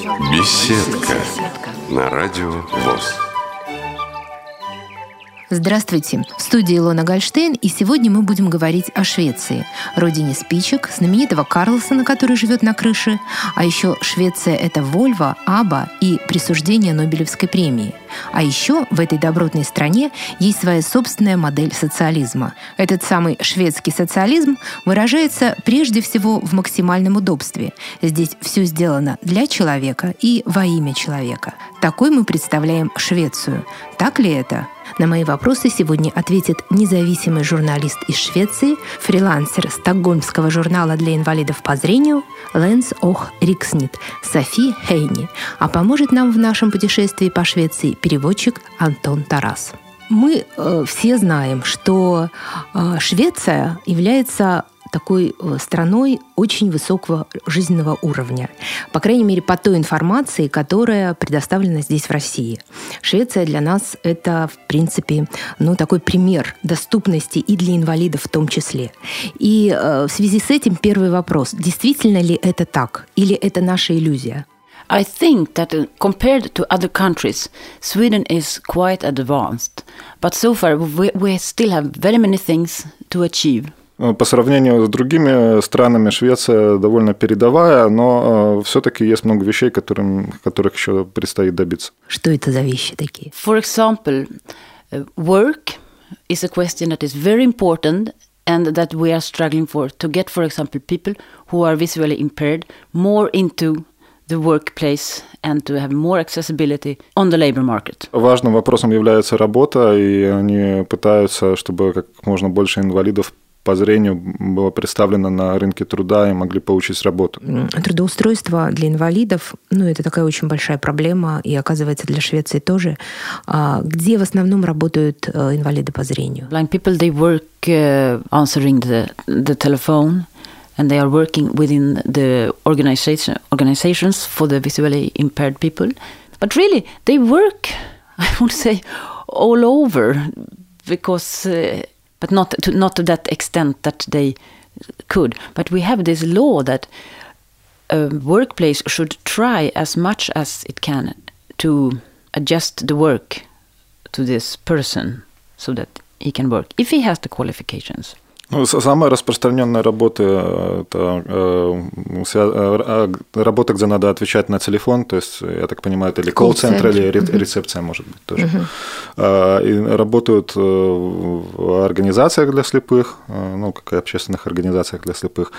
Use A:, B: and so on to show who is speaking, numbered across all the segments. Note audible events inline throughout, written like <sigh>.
A: Беседка на радио ВОЗ.
B: Здравствуйте! В студии Илона Гольштейн, и сегодня мы будем говорить о Швеции, родине спичек, знаменитого Карлсона, который живет на крыше, а еще Швеция – это Вольво, Аба и присуждение Нобелевской премии. А еще в этой добротной стране есть своя собственная модель социализма. Этот самый шведский социализм выражается прежде всего в максимальном удобстве. Здесь все сделано для человека и во имя человека. Такой мы представляем Швецию. Так ли это? На мои вопросы сегодня ответит независимый журналист из Швеции, фрилансер стокгольмского журнала для инвалидов по зрению Лэнс Ох Рикснит Софи Хейни, а поможет нам в нашем путешествии по Швеции переводчик Антон Тарас. Мы э, все знаем, что э, Швеция является такой э, страной очень высокого жизненного уровня. По крайней мере, по той информации, которая предоставлена здесь, в России. Швеция для нас – это, в принципе, ну, такой пример доступности и для инвалидов в том числе. И э, в связи с этим первый вопрос. Действительно ли это так? Или это наша иллюзия?
C: I think that uh, compared to other countries, Sweden is quite advanced. But so far, we, we still have very many things to achieve.
D: Э, по сравнению с другими странами, Швеция довольно передовая, но э, все-таки есть много вещей, которым, которых еще предстоит добиться.
B: Что это за вещи такие?
C: For example, uh, work is a question that is very important and that we are struggling for to get, for example, people who are visually impaired more into the workplace and to have more accessibility on the labor market.
D: Важным вопросом является работа, и они пытаются, чтобы как можно больше инвалидов по зрению было представлено на рынке труда и могли получить работу.
B: Трудоустройство для инвалидов, ну, это такая очень большая проблема, и оказывается для Швеции тоже. А где в основном работают э, инвалиды по зрению?
C: Blind people, they work uh, answering the, the telephone, and they are working within the organization, organizations for the visually impaired people. But really, they work, <laughs> I would say, all over because uh, but not to, not to that extent that they could. But we have this law that a workplace should try as much as it can to adjust the work to this person so that he can work if he has the qualifications.
D: Ну, самая распространенная работа – это э, э, работа, где надо отвечать на телефон, то есть, я так понимаю, это или колл-центр, или рецепция, может быть, тоже. Uh-huh. И работают э, в организациях для слепых, ну, как и общественных организациях для слепых,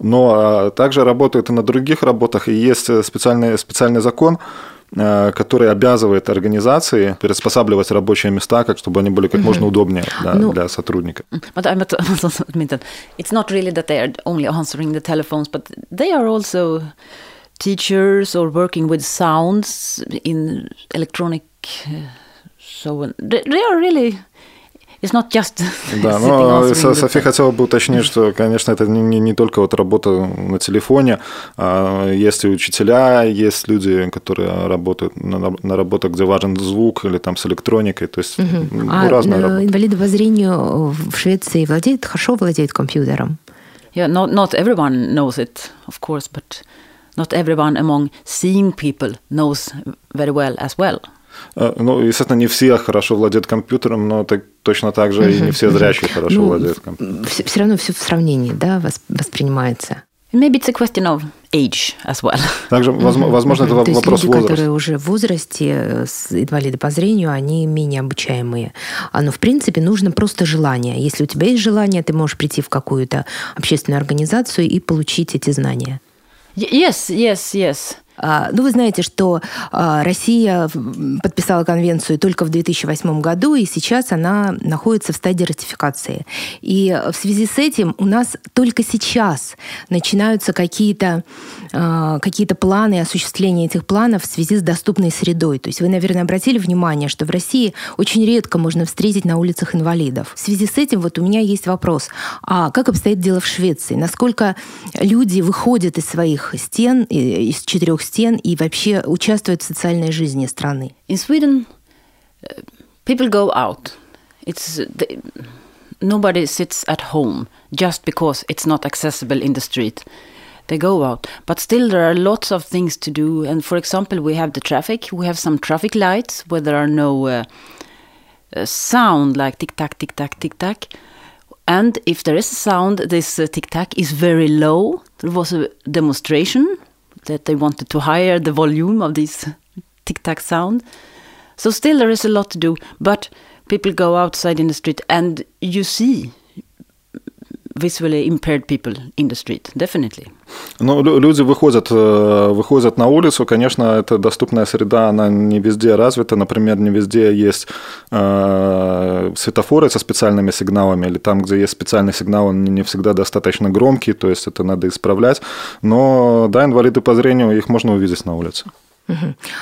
D: но а, также работают и на других работах, и есть специальный, специальный закон, Э, который обязывает организации приспосабливать рабочие места, как чтобы они были как можно удобнее для, ну, для сотрудника.
C: But I must admit that it's not really that they are only answering the telephones, but they are also teachers or working with sounds in electronic. Uh, so they are really It's not just <laughs>
D: да, но София хотела бы уточнить, что, конечно, это не, не, не только вот работа на телефоне, а есть и учителя, есть люди, которые работают на, на работах, где важен звук или там с электроникой, то есть угу. ну, а разные работы.
B: инвалиды по зрению в Швеции владеют, хорошо владеют компьютером?
C: Yeah, not, not everyone knows it, of course, but not everyone among seeing people knows very well as well.
D: Э, ну, естественно, не все хорошо владеют компьютером, но так, точно так же и не все зрячие хорошо ну, владеют компьютером.
B: Все, все равно все в сравнении, да, воспринимается.
C: Maybe it's a question of age as well.
D: Также, возможно, это
B: То
D: вопрос
B: есть люди,
D: возраста.
B: которые уже в возрасте, с инвалиды по зрению, они менее обучаемые. А, но, в принципе, нужно просто желание. Если у тебя есть желание, ты можешь прийти в какую-то общественную организацию и получить эти знания.
C: Yes, yes, yes.
B: А, ну, вы знаете, что а, Россия подписала конвенцию только в 2008 году, и сейчас она находится в стадии ратификации. И в связи с этим у нас только сейчас начинаются какие-то а, какие планы, осуществления этих планов в связи с доступной средой. То есть вы, наверное, обратили внимание, что в России очень редко можно встретить на улицах инвалидов. В связи с этим вот у меня есть вопрос. А как обстоит дело в Швеции? Насколько люди выходят из своих стен, из четырех стен и вообще участвуют в социальной жизни страны?
C: In Sweden, uh, people go out. It's the, nobody sits at home just because it's not accessible in the street. they go out. But still, there are lots of things to do. And for example, we have the traffic. We have some traffic lights where there are no uh, uh, sound like tick tack, tick tack, tick tack. And if there is a sound, this uh, tick tack is very low. There was a demonstration that they wanted to higher the volume of this tic tac sound. So still, there is a lot to do. But people go outside in the street, and you see visually impaired people in the street, definitely.
D: Ну, люди выходят, э, выходят на улицу, конечно, это доступная среда, она не везде развита, например, не везде есть э, светофоры со специальными сигналами, или там, где есть специальный сигнал, он не всегда достаточно громкий, то есть это надо исправлять, но, да, инвалиды по зрению, их можно увидеть на улице.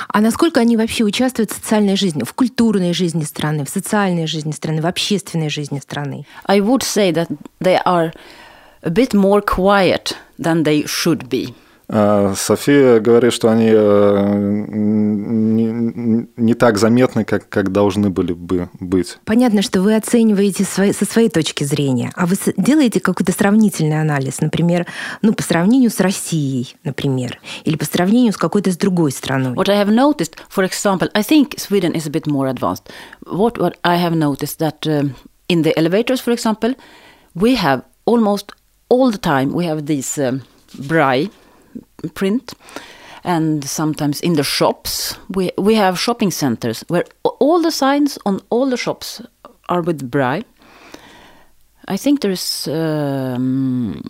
B: А насколько они вообще участвуют в социальной жизни, в культурной жизни страны, в социальной жизни страны, в общественной жизни страны?
C: I would say that they are a bit more quiet than they should be.
D: А, София говорит, что они э, не, не так заметны, как, как должны были бы быть.
B: Понятно, что вы оцениваете свои, со своей точки зрения, а вы делаете какой-то сравнительный анализ, например, ну, по сравнению с Россией, например, или по сравнению с какой-то с другой страной.
C: What I have noticed, for example, I think Sweden is a bit more advanced. What, what I have noticed that um, in the elevators, for example, we have almost all the time we have these um, braille print and sometimes in the shops. We we have shopping centers where all the signs on all the shops are with braille. I think there's um,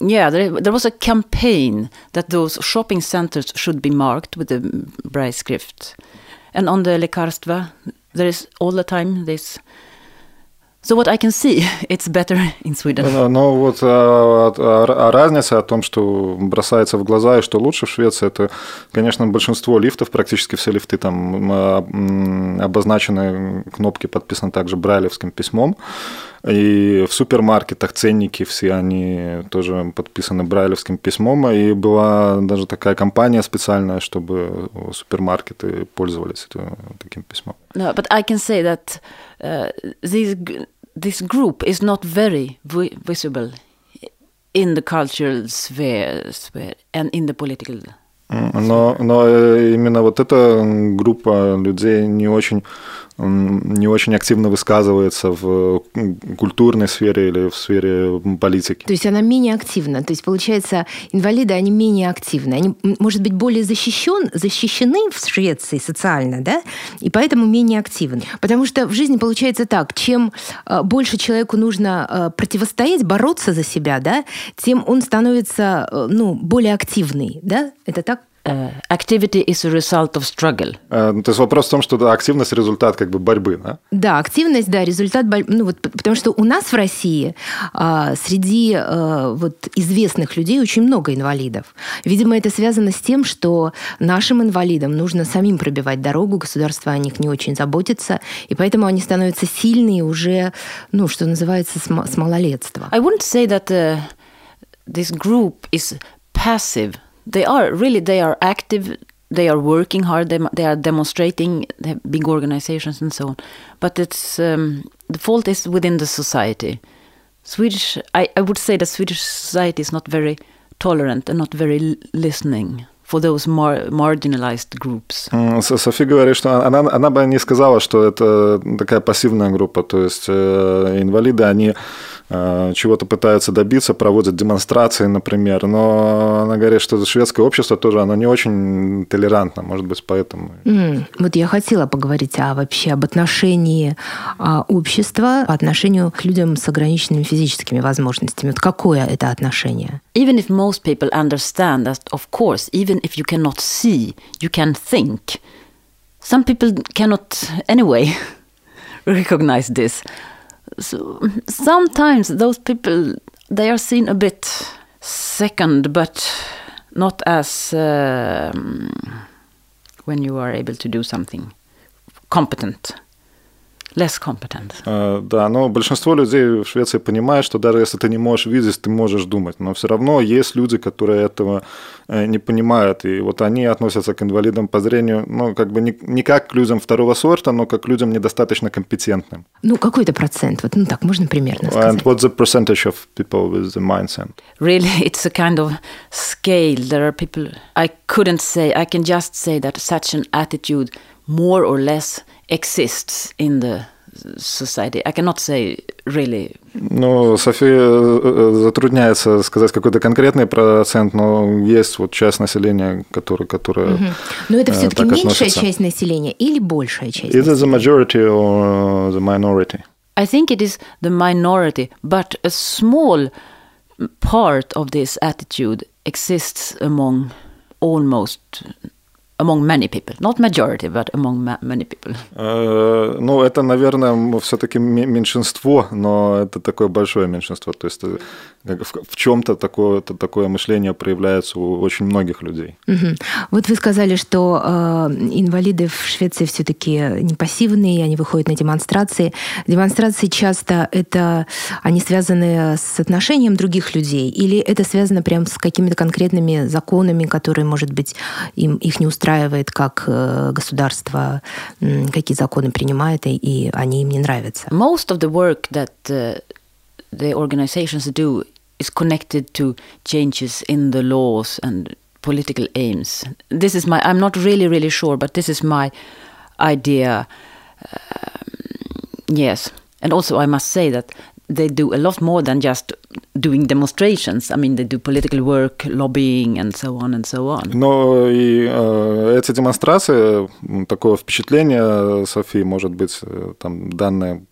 C: yeah there, there was a campaign that those shopping centers should be marked with the braille script. And on the lekarstva there is all the time this So what I can see, <laughs> it's better in Sweden.
D: Но, но вот а, а, а разница о том, что бросается в глаза и что лучше в Швеции, это, конечно, большинство лифтов, практически все лифты там обозначены кнопки, подписаны также брайлевским письмом. И в супермаркетах ценники все они тоже подписаны брайлевским письмом. И была даже такая компания специальная, чтобы супермаркеты пользовались таким письмом.
C: No, but I can say that uh, these this group is not very visible in the cultural sphere, sphere and in the political.
D: Но, но именно вот эта группа людей не очень не очень активно высказывается в культурной сфере или в сфере политики.
B: То есть она менее активна. То есть, получается, инвалиды, они менее активны. Они, может быть, более защищен, защищены в Швеции социально, да, и поэтому менее активны. Потому что в жизни получается так, чем э, больше человеку нужно э, противостоять, бороться за себя, да, тем он становится, э, ну, более активный, да? Это так?
C: Uh, activity is a result of struggle.
D: Uh, то есть вопрос в том, что да, активность результат как бы борьбы, да?
B: Да, активность, да, результат борьбы. Ну вот, потому что у нас в России uh, среди uh, вот известных людей очень много инвалидов. Видимо, это связано с тем, что нашим инвалидам нужно самим пробивать дорогу, государство о них не очень заботится, и поэтому они становятся сильные уже, ну, что называется, с, с малолетства.
C: I wouldn't say that uh, this group is passive they are really they are active they are working hard they, they are demonstrating they have big organizations and so on but it's um, the fault is within the society swedish I, I would say that swedish society is not very tolerant and not very listening for those mar marginalized groups.
D: Софи говорит, что она, она бы не сказала, что это такая пассивная группа, то есть э, инвалиды, они Э, чего-то пытаются добиться, проводят демонстрации, например. Но она говорит, что шведское общество тоже, оно не очень толерантно, может быть, поэтому.
B: Mm. Вот я хотела поговорить о вообще об отношении а, общества по отношению к людям с ограниченными физическими возможностями. Вот какое это отношение?
C: Even if most people understand that, of course, even if you cannot see, you can think. Some people cannot anyway <laughs> recognize this. So sometimes those people they are seen a bit second, but not as um, when you are able to do something competent. Less competent.
D: Uh, да, но большинство людей в Швеции понимает, что даже если ты не можешь видеть, ты можешь думать. Но все равно есть люди, которые этого э, не понимают. И вот они относятся к инвалидам по зрению, ну, как бы не, не как к людям второго сорта, но как к людям недостаточно компетентным.
B: Ну, какой-то процент? Вот, ну, так можно примерно сказать.
D: And what's the percentage of people with the mindset?
C: Really, it's a kind of scale. There are people, I couldn't say, I can just say that such an attitude more or less exists in the society. I cannot say really.
D: Ну, София затрудняется сказать какой-то конкретный процент, но есть вот часть населения, которая... которая угу.
B: Но это все-таки меньшая относится. часть населения или большая часть?
D: Is it the majority or the minority?
C: I think it is the minority, but a small part of this attitude exists among almost among many people, not majority, but among many people.
D: Uh, <laughs> ну, это, наверное, все-таки меньшинство, но это такое большое меньшинство. То есть э, в, в чем-то такое, такое мышление проявляется у очень многих людей.
B: Угу. Вот вы сказали, что э, инвалиды в Швеции все-таки не пассивные, они выходят на демонстрации. Демонстрации часто это они связаны с отношением других людей, или это связано прям с какими-то конкретными законами, которые, может быть, им их не устраивают? устраивает, как э, государство какие законы принимает, и они им не нравятся.
C: Most of the work that uh, the organizations do is connected to changes in the laws and political aims. This is my, I'm not really, really sure, but this is my idea. Um, yes. And also, I must say that they do a lot more than just doing demonstrations. I mean, they do political work, lobbying, and so on and so on.
D: Но и э, эти демонстрации, такое впечатление, Софии, может быть, там данные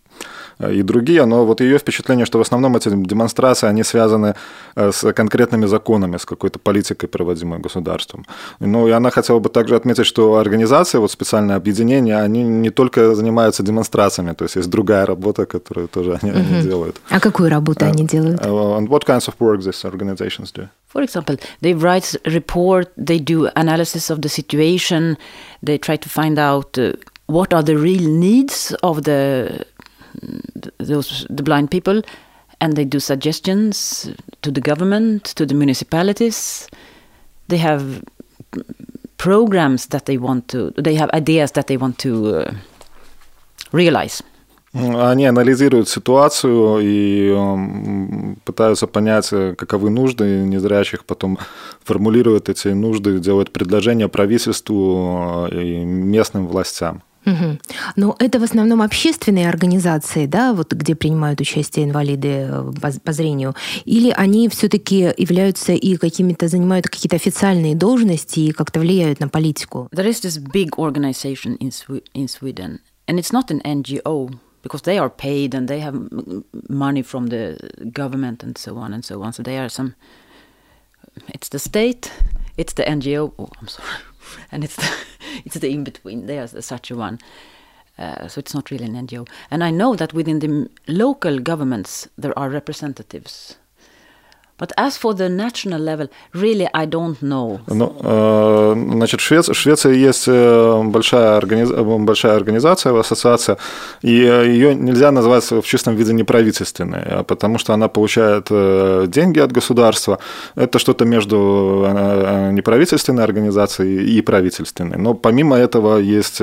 D: и другие, но вот ее впечатление, что в основном эти демонстрации, они связаны э, с конкретными законами, с какой-то политикой, проводимой государством. Ну, и она хотела бы также отметить, что организации, вот специальные объединения, они не только занимаются демонстрациями, то есть есть другая работа, которую тоже они, uh-huh. они делают.
B: А какую работу uh, они делают?
D: Uh, and what kinds of work these organizations do?
C: For example, they write report, they do analysis of the situation, they try to find out uh, what are the real needs of the those the blind people, and they do suggestions to the government, to the municipalities. They have programs that they want to. They have ideas that they want to uh, realize.
D: Они анализируют ситуацию и пытаются понять, каковы нужды незрячих, потом формулируют эти нужды, делают предложения правительству и местным властям.
B: Угу. Но это в основном общественные организации, да, вот где принимают участие инвалиды э, по, по зрению, или они все-таки являются и какими-то занимают какие-то официальные должности и как-то влияют на политику?
C: There is this big organization in, in Sweden, and it's not an NGO because they are paid and they have money from the government and so on and so on. So they are some. It's the state, it's the NGO. Oh, I'm sorry, and it's the <laughs> it's the in between. There's such a one. Uh, so it's not really an NGO. And I know that within the local governments there are representatives But as for the national level, really I don't know.
D: Ну, э, значит, в Швеции, в Швеции есть э, большая, организ... большая организация, ассоциация, и ее нельзя назвать в чистом виде неправительственной, а потому что она получает э, деньги от государства. Это что-то между неправительственной организацией и правительственной. Но помимо этого есть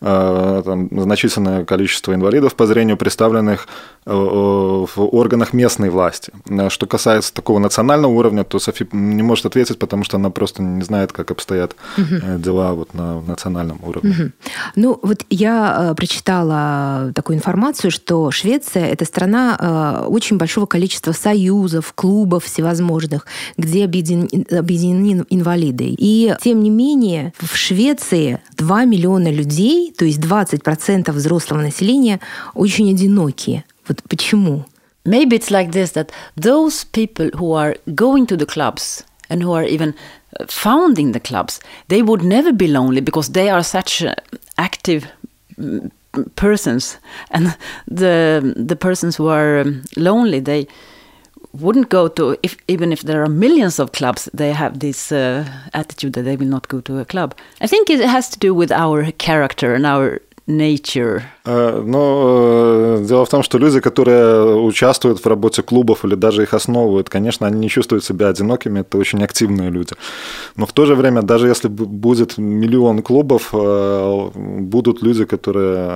D: там, значительное количество инвалидов по зрению, представленных в органах местной власти. Что касается такого национального уровня, то Софи не может ответить, потому что она просто не знает, как обстоят угу. дела вот на национальном уровне. Угу.
B: Ну, вот я э, прочитала такую информацию, что Швеция – это страна э, очень большого количества союзов, клубов всевозможных, где объедин... объединены инвалиды. И, тем не менее, в Швеции 2 миллиона людей, то есть 20% взрослого населения, очень одинокие. Вот почему?
C: Maybe it's like this that those people who are going to the clubs and who are even uh, founding the clubs they would never be lonely because they are such uh, active mm, persons. And the the persons who are um, lonely they wouldn't go to if even if there are millions of clubs they have this uh, attitude that they will not go to a club. I think it has to do with our character and our nature?
D: Э, но э, дело в том, что люди, которые участвуют в работе клубов или даже их основывают, конечно, они не чувствуют себя одинокими, это очень активные люди. Но в то же время, даже если будет миллион клубов, э, будут люди, которые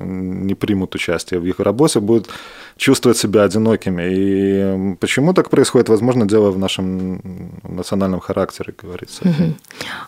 D: не примут участие в их работе, будут чувствовать себя одинокими. И почему так происходит? Возможно, дело в нашем национальном характере, говорится.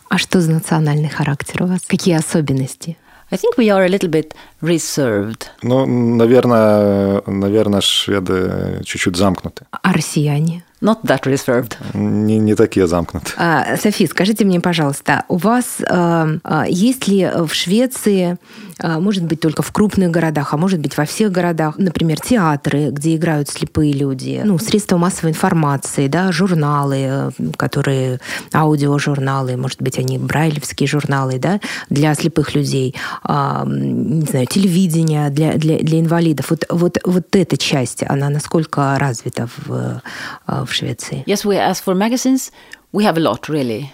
B: А что за национальный характер у вас? Какие особенности?
C: I think we are a little bit reserved.
D: Ну, наверное, наверное, шведы чуть-чуть замкнуты.
B: А россияне?
C: Not that reserved.
D: Не, не такие замкнуты.
B: А, Софи, скажите мне, пожалуйста, у вас э, есть ли в Швеции, э, может быть, только в крупных городах, а может быть, во всех городах, например, театры, где играют слепые люди, ну, средства массовой информации, да, журналы, которые, аудиожурналы, может быть, они брайлевские журналы, да, для слепых людей, э, не знаю, телевидение для, для, для инвалидов. Вот, вот, вот эта часть, она насколько развита в, в в Швеции?
C: Yes, we, as for magazines, we have a lot really.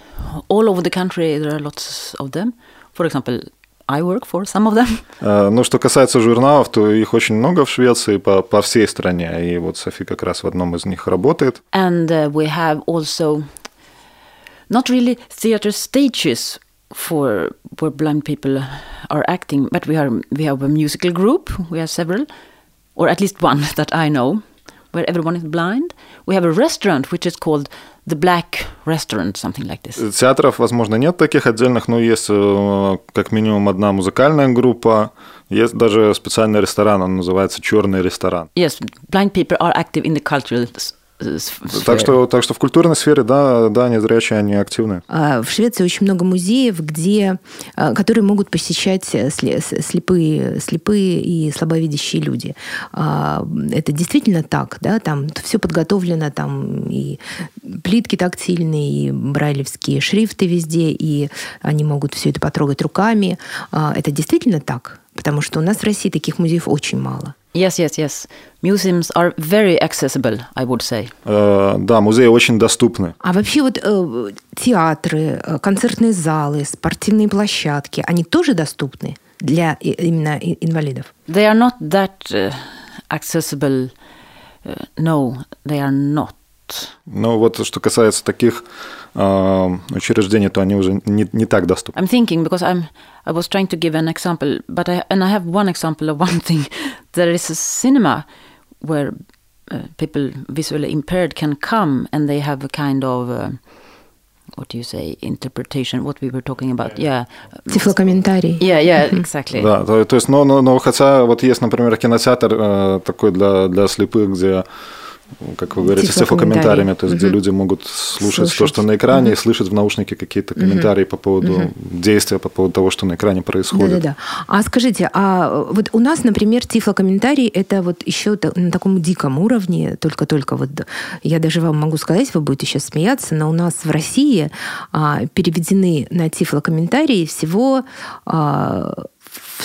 C: All over the country there are lots of them. For example, I work for some of them.
D: Ну, <laughs> что касается журналов, то их очень много в Швеции по, по всей стране, и вот Софи как раз в одном из них работает.
C: And uh, we have also not really theater stages for where blind people are acting, but we are we have a musical group. We have several, or at least one <laughs> that I know Where everyone is blind. We have a restaurant which is called the Black Restaurant, something like this.
D: Театров, возможно, нет таких отдельных, но есть э, как минимум одна музыкальная группа. Есть даже специальный ресторан, он называется «Черный ресторан».
C: Yes, blind people are active in the cultural
D: так что, так что в культурной сфере, да, да, незрячие, они активны.
B: А, в Швеции очень много музеев, где, а, которые могут посещать слепые, слепые и слабовидящие люди. А, это действительно так, да, там все подготовлено, там и плитки тактильные, и брайлевские шрифты везде, и они могут все это потрогать руками. Это действительно так? Потому что у нас в России таких музеев очень мало.
C: Yes, yes, yes. Museums are very accessible, I would say.
D: Uh, да, музеи очень доступны.
B: А вообще вот э, театры, э, концертные залы, спортивные площадки, они тоже доступны для именно инвалидов?
C: They are not that uh, accessible. Uh, no, they are not.
D: Ну вот что касается таких э, учреждений, то они уже не, не так доступны.
C: I'm thinking because I'm I was trying to give an example, but I and I have one example of one thing. There is a cinema where uh, people visually impaired can come and they have a kind of uh, what do you say interpretation what we were talking about yeah
B: тифлокомментарий
C: yeah yeah exactly
D: да то, то есть но, но, но хотя вот есть например кинотеатр э, такой для для слепых где как вы говорите, с тифлокомментариями, то есть угу. где люди могут слушать, слушать. то, что на экране, угу. и слышать в наушнике какие-то комментарии угу. по поводу угу. действия, по поводу того, что на экране происходит.
B: Да-да-да. А скажите, а вот у нас, например, тифлокомментарий это вот еще на таком диком уровне, только-только вот я даже вам могу сказать, вы будете сейчас смеяться, но у нас в России а, переведены на тифлокомментарии всего а,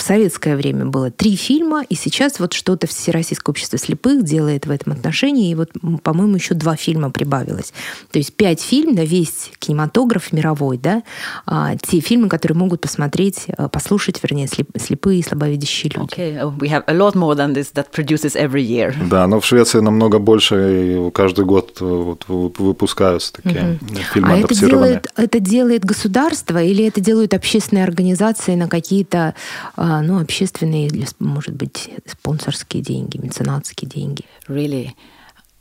B: советское время было три фильма, и сейчас вот что-то Всероссийское общество слепых делает в этом отношении, и вот, по-моему, еще два фильма прибавилось. То есть пять фильмов на весь кинематограф мировой, да, а, те фильмы, которые могут посмотреть, э, послушать, вернее, слепые и слабовидящие люди.
C: Okay. We have a lot more than this that produces every year.
D: Да, но в Швеции намного больше, и каждый год э, вот, выпускаются такие угу. фильмы
B: а это делает, это делает государство или это делают общественные организации на какие-то а, ну, общественные или, может быть, спонсорские деньги, меценатские деньги.
C: Really?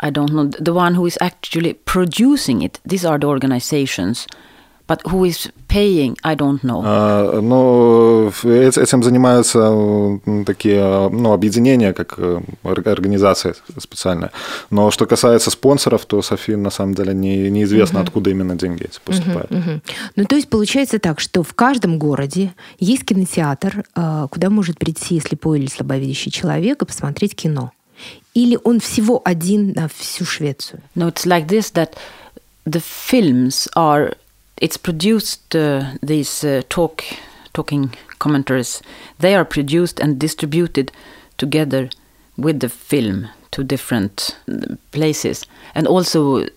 C: I don't know. The one who is actually producing it, these are the organizations – But who is paying, I don't know.
D: А, ну, этим занимаются такие ну, объединения, как э, организация специальная. Но что касается спонсоров, то Софи на самом деле не, неизвестно, угу. откуда именно деньги эти поступают. Угу, угу.
B: Ну, то есть получается так, что в каждом городе есть кинотеатр, э, куда может прийти слепой или слабовидящий человек и посмотреть кино. Или он всего один на всю Швецию?
C: No, it's like this, that the films are it's produced uh, these uh, talk talking commentaries. They are produced and distributed together with the film to different uh, places. And also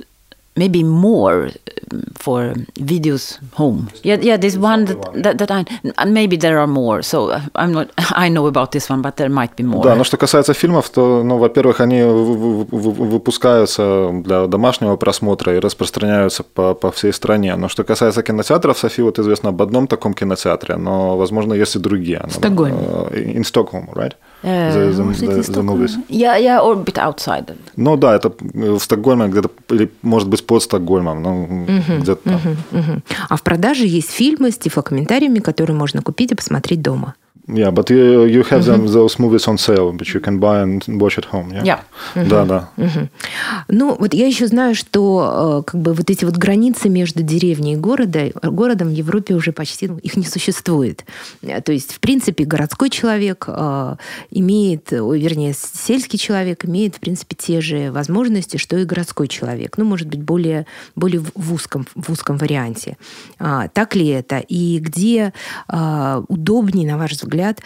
C: maybe more for videos home. Yeah, yeah. There's one that, that, that I maybe there are more. So uh, I'm not. <laughs> I know about this one, but there might be more.
D: Да, но что касается фильмов, то, ну, во-первых, они выпускаются для домашнего просмотра и распространяются по, по всей стране. Но что касается кинотеатров, Софи, вот известно об одном таком кинотеатре, но, возможно, есть и другие.
B: В Стокгольме.
D: In Stockholm, right?
C: The, the, the, the movies. Yeah, yeah, or a bit outside.
D: Ну да, это в Стокгольме где-то, или может быть под Стокгольмом, uh-huh, где-то.
B: А в продаже есть фильмы с тифлокомментариями, которые можно купить и посмотреть дома.
D: Yeah, but you, you have mm-hmm. them, those movies on sale, which you can buy and watch at home. Yeah.
C: yeah.
D: Mm-hmm. Да, да.
B: Mm-hmm. Ну, вот я еще знаю, что как бы вот эти вот границы между деревней и города, городом в Европе уже почти ну, их не существует. То есть, в принципе, городской человек э, имеет, ой, вернее, сельский человек имеет, в принципе, те же возможности, что и городской человек. Ну, может быть, более, более в узком, в узком варианте. А, так ли это? И где э, удобнее, на ваш взгляд, взгляд,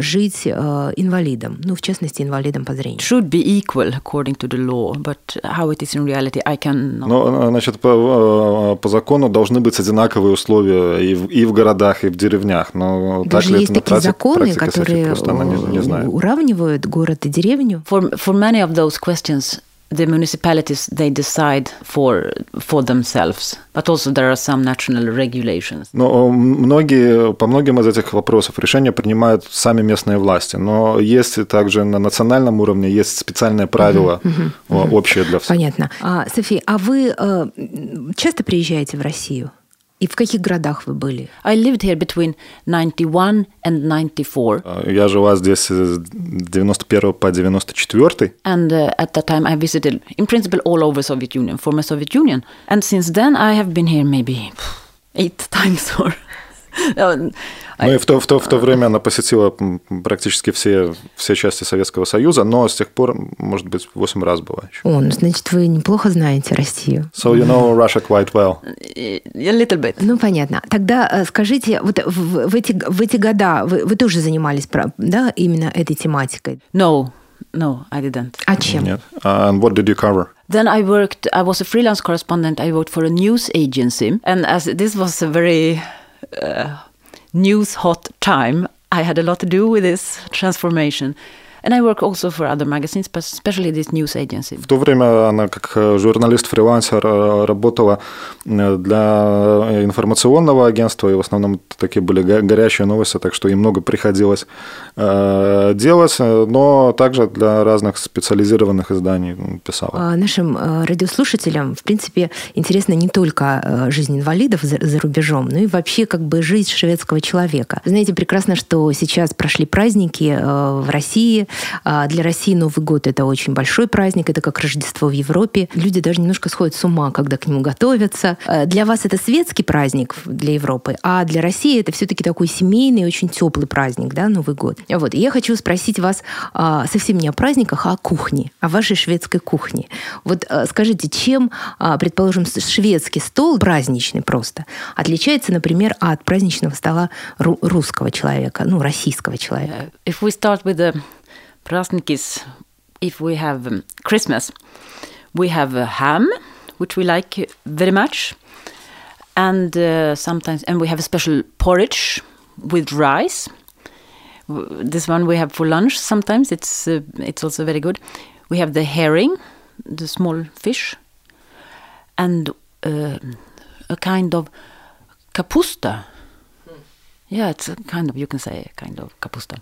B: жить инвалидом, ну, в частности, инвалидом по зрению.
C: Should be equal according to the law, but how it is in reality, I can.
D: Но, значит, по, по закону должны быть одинаковые условия и в, и в городах, и в деревнях. Но
B: Даже
D: так
B: есть
D: ли
B: такие
D: это
B: законы, которые не, не уравнивают город и деревню.
C: For, for many of those questions, the municipalities they decide for for themselves, but also there are some national regulations.
D: Но многие по многим из этих вопросов решения принимают сами местные власти, но есть также на национальном уровне есть специальные правила uh-huh, общие для всех.
B: Понятно. А, София, а вы э, часто приезжаете в Россию? И в каких городах вы были?
C: I lived here between 91 and 94.
D: Я жила здесь с 91 по 94.
C: And uh, at that time I visited, in principle, all over Soviet Union, former Soviet Union. And since then I have been here maybe eight times or
D: Ну и в то, в, то, в то время она посетила практически все, все части Советского Союза, но с тех пор, может быть, 8 раз была еще.
B: О, ну, значит, вы неплохо знаете Россию.
D: So you know Russia quite well.
C: A little bit.
B: Ну, понятно. Тогда скажите, вот в, в, эти, в эти года вы, вы тоже занимались да, именно этой тематикой?
C: No, no, I didn't.
B: А чем?
D: Нет. And what did you cover?
C: Then I worked, I was a freelance correspondent, I worked for a news agency. And as this was a very Uh, news hot time, I had a lot to do with this transformation. And I work also for other magazines, but especially this news agency.
D: В то время она как журналист-фрилансер работала для информационного агентства, и в основном такие были горячие новости, так что ей много приходилось делать, но также для разных специализированных изданий писала.
B: Нашим радиослушателям, в принципе, интересна не только жизнь инвалидов за, за рубежом, но и вообще как бы жизнь шведского человека. Знаете прекрасно, что сейчас прошли праздники в России, а, для России Новый год это очень большой праздник, это как Рождество в Европе. Люди даже немножко сходят с ума, когда к нему готовятся. А, для вас это светский праздник для Европы, а для России это все-таки такой семейный, очень теплый праздник, да, Новый год. Вот. И я хочу спросить вас а, совсем не о праздниках, а о кухне, о вашей шведской кухне. Вот скажите, чем, предположим, шведский стол, праздничный просто, отличается, например, от праздничного стола русского человека, ну, российского человека?
C: If we start with the Prasnikis, if we have um, Christmas, we have a ham, which we like very much, and uh, sometimes, and we have a special porridge with rice. This one we have for lunch. Sometimes it's uh, it's also very good. We have the herring, the small fish, and uh, a kind of kapusta. Yeah, it's a kind of you can say a kind of kapusta.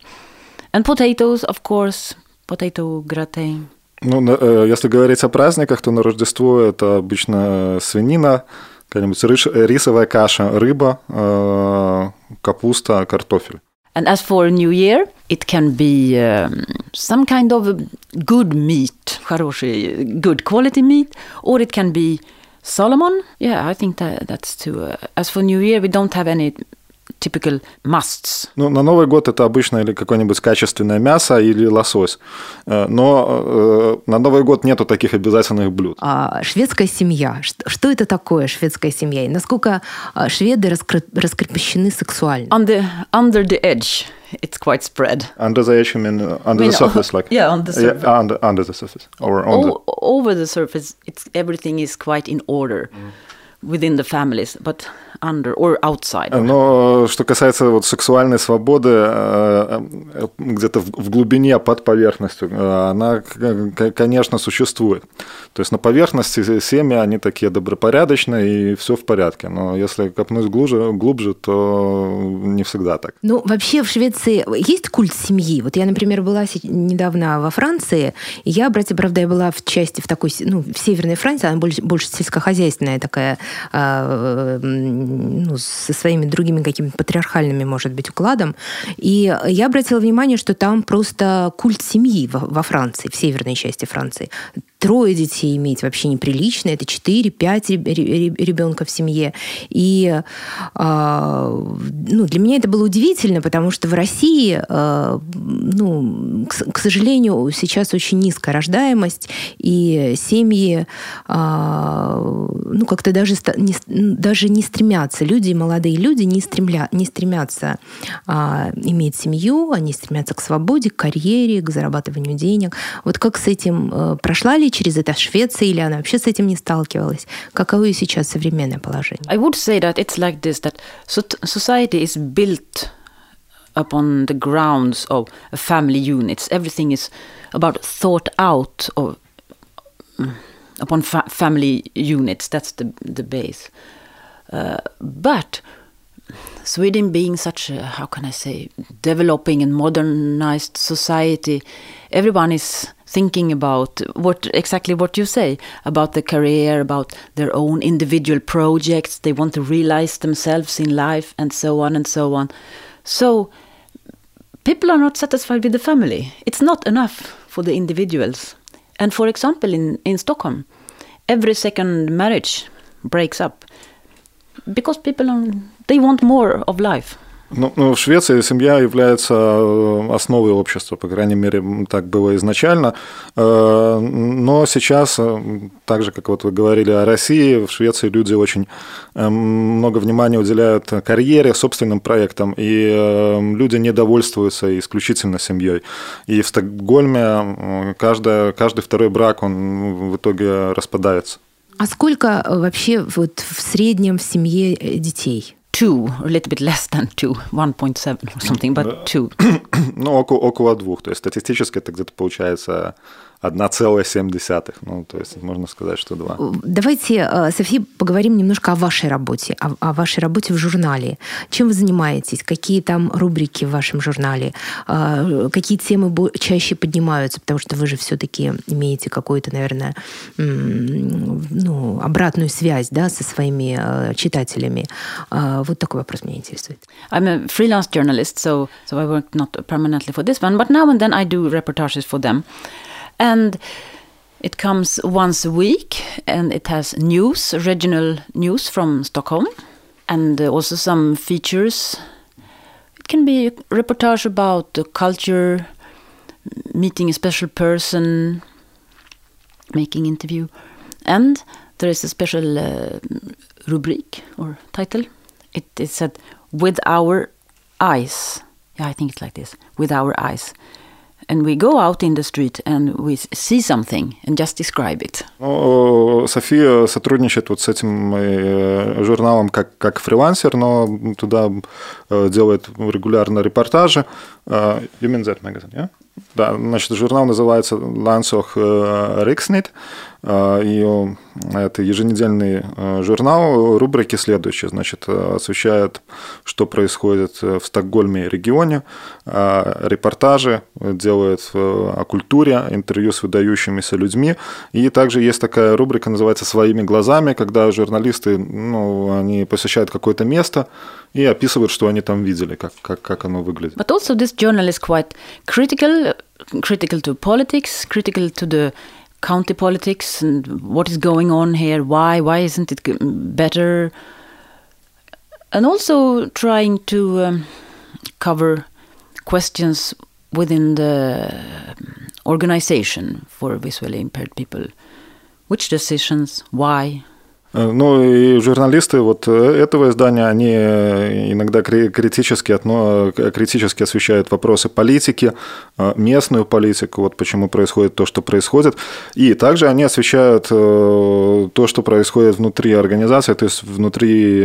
C: And potatoes, of course, potato gratin.
D: Ну, если говорить о праздниках, то на Рождество это обычно свинина, какая-нибудь рисовая каша, рыба, капуста, картофель.
C: And as for New Year, it can be um, some kind of good meat, хороший, good quality meat, or it can be Solomon. Yeah, I think that that's too. Uh, as for New Year, we don't have any typical musts.
D: Ну, на Новый год это обычно или какое-нибудь качественное мясо, или лосось. Э, но э, на Новый год нету таких обязательных блюд.
B: А, шведская семья. Что, что это такое шведская семья? И насколько а, шведы раскрепощены сексуально?
C: On the, under the edge. It's quite spread.
D: Under the edge, you mean uh, under I mean, the surface, like
C: yeah, on the surface.
D: Yeah, under, under the surface, or on
C: o- the... over the surface. It's everything is quite in order. Mm within the families, but under or outside.
D: Но что касается вот сексуальной свободы, э, э, где-то в глубине под поверхностью, э, она, конечно, существует. То есть на поверхности семьи они такие добропорядочные и все в порядке. Но если копнуть глубже, глубже, то не всегда так.
B: Ну, вообще в Швеции есть культ семьи. Вот я, например, была недавно во Франции, и я, братья, правда, я была в части в такой, ну, в Северной Франции, она больше, больше сельскохозяйственная такая ну, со своими другими какими-то патриархальными, может быть, укладом. И я обратила внимание, что там просто культ семьи во Франции, в северной части Франции трое детей иметь вообще неприлично, это 4-5 ребенка в семье. И а, ну, для меня это было удивительно, потому что в России, а, ну, к, сожалению, сейчас очень низкая рождаемость, и семьи а, ну, как-то даже, не, даже не стремятся, люди, молодые люди не, стремля, не стремятся иметь семью, они стремятся к свободе, к карьере, к зарабатыванию денег. Вот как с этим прошла ли через это Швеция, или она вообще с этим не сталкивалась? Каково сейчас современное положение?
C: I would say that it's like this, that society is built upon the grounds of family units. Everything is about thought out of mm, upon fa family units. That's the the base. Uh, but Sweden being such a how can I say developing and modernized society, everyone is thinking about what exactly what you say about the career, about their own individual projects. They want to realize themselves in life, and so on and so on. So people are not satisfied with the family. It's not enough for the individuals. And for example, in, in Stockholm, every second marriage breaks up because people are, they want more of life.
D: Ну, ну, в Швеции семья является э, основой общества, по крайней мере, так было изначально. Э, но сейчас, э, так же, как вот вы говорили о России, в Швеции люди очень много внимания уделяют карьере, собственным проектам, и люди не довольствуются исключительно семьей. И в Стокгольме каждый, каждый второй брак, он в итоге распадается.
B: А сколько вообще вот в среднем в семье детей?
C: two, a little bit less than two, 1.7 or something, but two. <coughs>
D: Ну, около, около двух. То есть статистически это где-то получается 1,7. Ну, то есть можно сказать, что два.
B: Давайте, э, София, поговорим немножко о вашей работе, о, о вашей работе в журнале. Чем вы занимаетесь? Какие там рубрики в вашем журнале? Э, какие темы чаще поднимаются? Потому что вы же все-таки имеете какую-то, наверное, ну, обратную связь да, со своими э, читателями. Вот такой вопрос меня интересует.
C: I'm a freelance journalist, so, so I work not permanently for this one, but now and then I do reportages for them. And it comes once a week and it has news, regional news from Stockholm, and uh, also some features. It can be a reportage about the culture, meeting a special person, making interview, and there is a special uh, rubric or title. It is said with our eyes. Yeah, I think it's like this with our eyes. And we go out in the street and we see something and just describe it.
D: Ну, София сотрудничает вот с этим э, журналом как, как фрилансер, но туда э, делает регулярно репортажи. Э, you mean that magazine, yeah? Да, значит, журнал называется Лансох Рикснит. И это еженедельный журнал. Рубрики следующие. Значит, освещает, что происходит в Стокгольме и регионе. Репортажи делает о культуре, интервью с выдающимися людьми. И также есть такая рубрика, называется «Своими глазами», когда журналисты, ну, они посещают какое-то место и описывают, что они там видели, как, как, как оно выглядит.
C: But also this journal is quite critical, critical to politics, critical to the county politics and what is going on here, why, why isn't it better? And also trying to um, cover questions within the organization for visually impaired people. Which decisions, why,
D: Ну и журналисты вот этого издания, они иногда критически, отно, критически освещают вопросы политики, местную политику, вот почему происходит то, что происходит. И также они освещают то, что происходит внутри организации, то есть внутри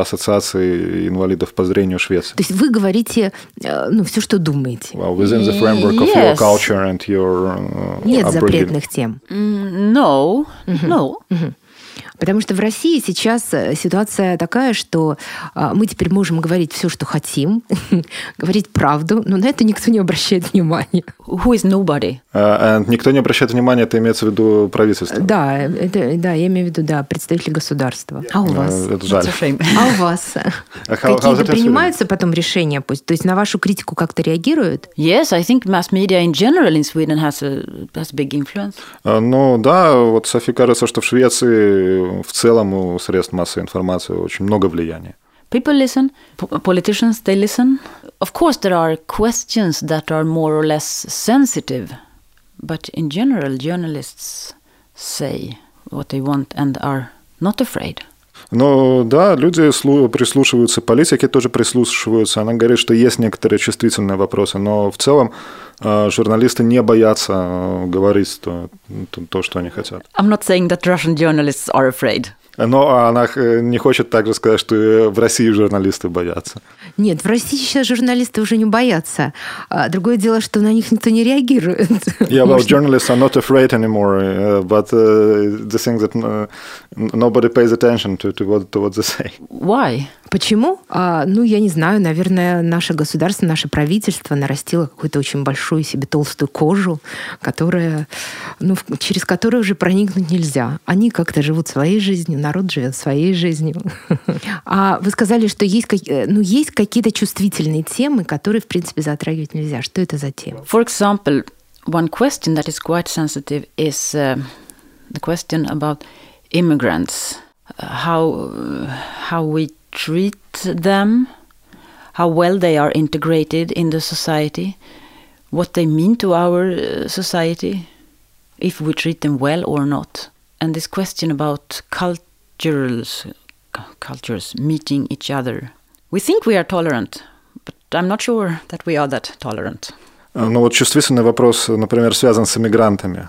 D: ассоциации инвалидов по зрению Швеции.
B: То есть вы говорите ну, все, что думаете.
D: Well, within the framework yes. of your culture and your
B: Нет upbringing. запретных тем.
C: No, mm-hmm. no.
B: Mm-hmm. Потому что в России сейчас э, ситуация такая, что а, мы теперь можем говорить все, что хотим, <laughs> говорить правду, но на это никто не обращает внимания.
C: Who is nobody?
D: Uh, никто не обращает внимания, это имеется в виду правительство?
B: Да, это, да, я имею в виду, да, представители государства. А у вас?
D: Uh, это жаль.
B: А у вас? <laughs> Какие-то принимаются потом решения? То есть на вашу критику как-то реагируют?
C: Yes, I think mass media in general in Sweden has a, has a big influence.
D: Uh, ну да, вот Софи кажется, что в Швеции в целом у средств массовой информации очень много влияния.
C: People listen, politicians they listen. Of course, there are questions that are more or less sensitive, but in general, journalists say what they want and are not afraid.
D: Но да, люди прислушиваются, политики тоже прислушиваются. Она говорит, что есть некоторые чувствительные вопросы, но в целом журналисты не боятся говорить то, то, то, что они хотят.
C: I'm not saying that Russian journalists are afraid.
D: Но она не хочет также сказать, что в России журналисты боятся.
B: Нет, в России сейчас журналисты уже не боятся. Другое дело, что на них никто не реагирует.
D: Yeah, well, journalists are not afraid anymore, but the thing that nobody pays attention to, to, what, to what they say.
C: Why?
B: Почему? А, ну, я не знаю, наверное, наше государство, наше правительство нарастило какую-то очень большую себе толстую кожу, которая, ну, через которую уже проникнуть нельзя. Они как-то живут своей жизнью, народ живет своей жизнью. <laughs> А вы сказали, что есть, э, ну, есть какие-то чувствительные темы, которые, в принципе, затрагивать нельзя. Что это за темы?
C: For example, one question that is quite sensitive is uh, the question about immigrants. How, how we treat them, how well they are integrated in the society, what they mean to our uh, society, if we treat them well or not. And this question about cultures, cultures meeting each other. We think we are tolerant, but I'm not sure that we are that tolerant.
D: Ну вот чувствительный вопрос, например, связан с иммигрантами.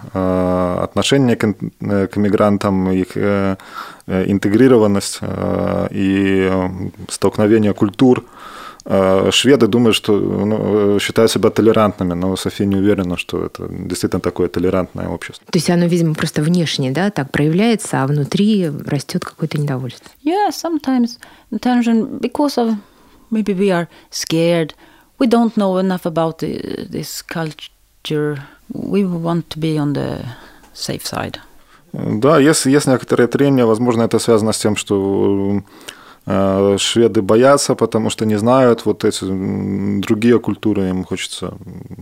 D: Отношение к, к иммигрантам, их интегрированность и столкновение культур. Шведы думают, что ну, считают себя толерантными, но София не уверена, что это действительно такое толерантное общество.
B: То есть оно, видимо, просто внешне, да, так проявляется, а внутри растет какое-то недовольство.
C: Yeah, sometimes tension because of maybe we are scared – we don't know enough about the, this culture. We want to be on the safe side.
D: Да, есть, есть некоторые трения, возможно, это связано с тем, что э, шведы боятся, потому что не знают вот эти другие культуры, им хочется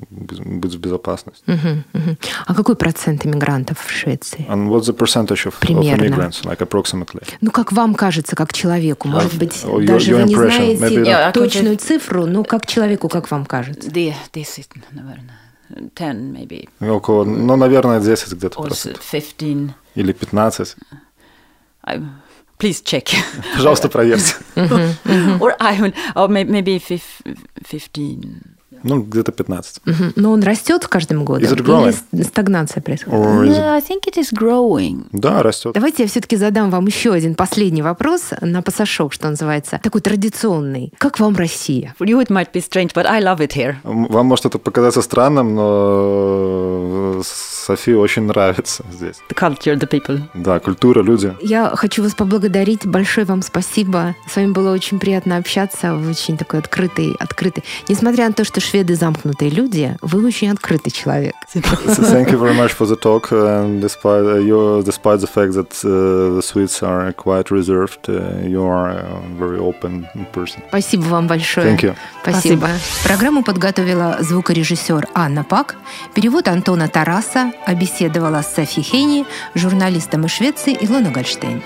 D: быть в безопасности.
B: Uh-huh, uh-huh. А какой процент иммигрантов в Швеции?
D: And what's the percentage of, Примерно. of immigrants, like approximately?
B: Ну, как вам кажется, как человеку? Может быть, uh, даже your вы не знаете Maybe точную цифру, но как человеку, как вам кажется?
C: Десять, наверное. 10, maybe.
D: Около, ну, наверное, 10 где-то.
C: 15.
D: Или 15.
C: I, please check.
D: Пожалуйста, проверьте. <laughs>
C: or I, or maybe 15.
D: Ну, где-то 15.
B: Угу. Но он растет каждым годом?
D: Is it growing?
B: Или стагнация происходит?
C: Or is it... I think it is growing.
D: Да, растет.
B: Давайте я все-таки задам вам еще один последний вопрос на пассажок, что называется, такой традиционный. Как вам Россия?
C: For you it might be strange, but I love it here.
D: Вам может это показаться странным, но Софии очень нравится здесь.
C: The culture, the people.
D: Да, культура, люди.
B: Я хочу вас поблагодарить. Большое вам спасибо. С вами было очень приятно общаться. Вы очень такой открытый, открытый. Несмотря на то, что шведы замкнутые люди, вы очень открытый человек. <laughs>
D: Thank you very much for the talk. And despite, uh, you, despite the fact that uh, the Swedes are quite reserved, uh, you are a very open person.
B: Спасибо вам большое.
D: Thank you.
B: Спасибо. Спасибо. Программу подготовила звукорежиссер Анна Пак, перевод Антона Тараса, обеседовала с Софи Хейни, журналистом из Швеции Илона Гольштейн.